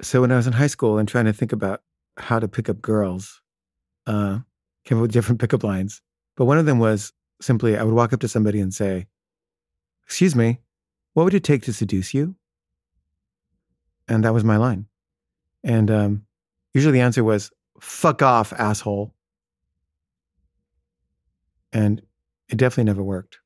So when I was in high school and trying to think about how to pick up girls, uh, came up with different pickup lines. But one of them was simply I would walk up to somebody and say, Excuse me, what would it take to seduce you? And that was my line. And um, usually the answer was, Fuck off, asshole. And it definitely never worked.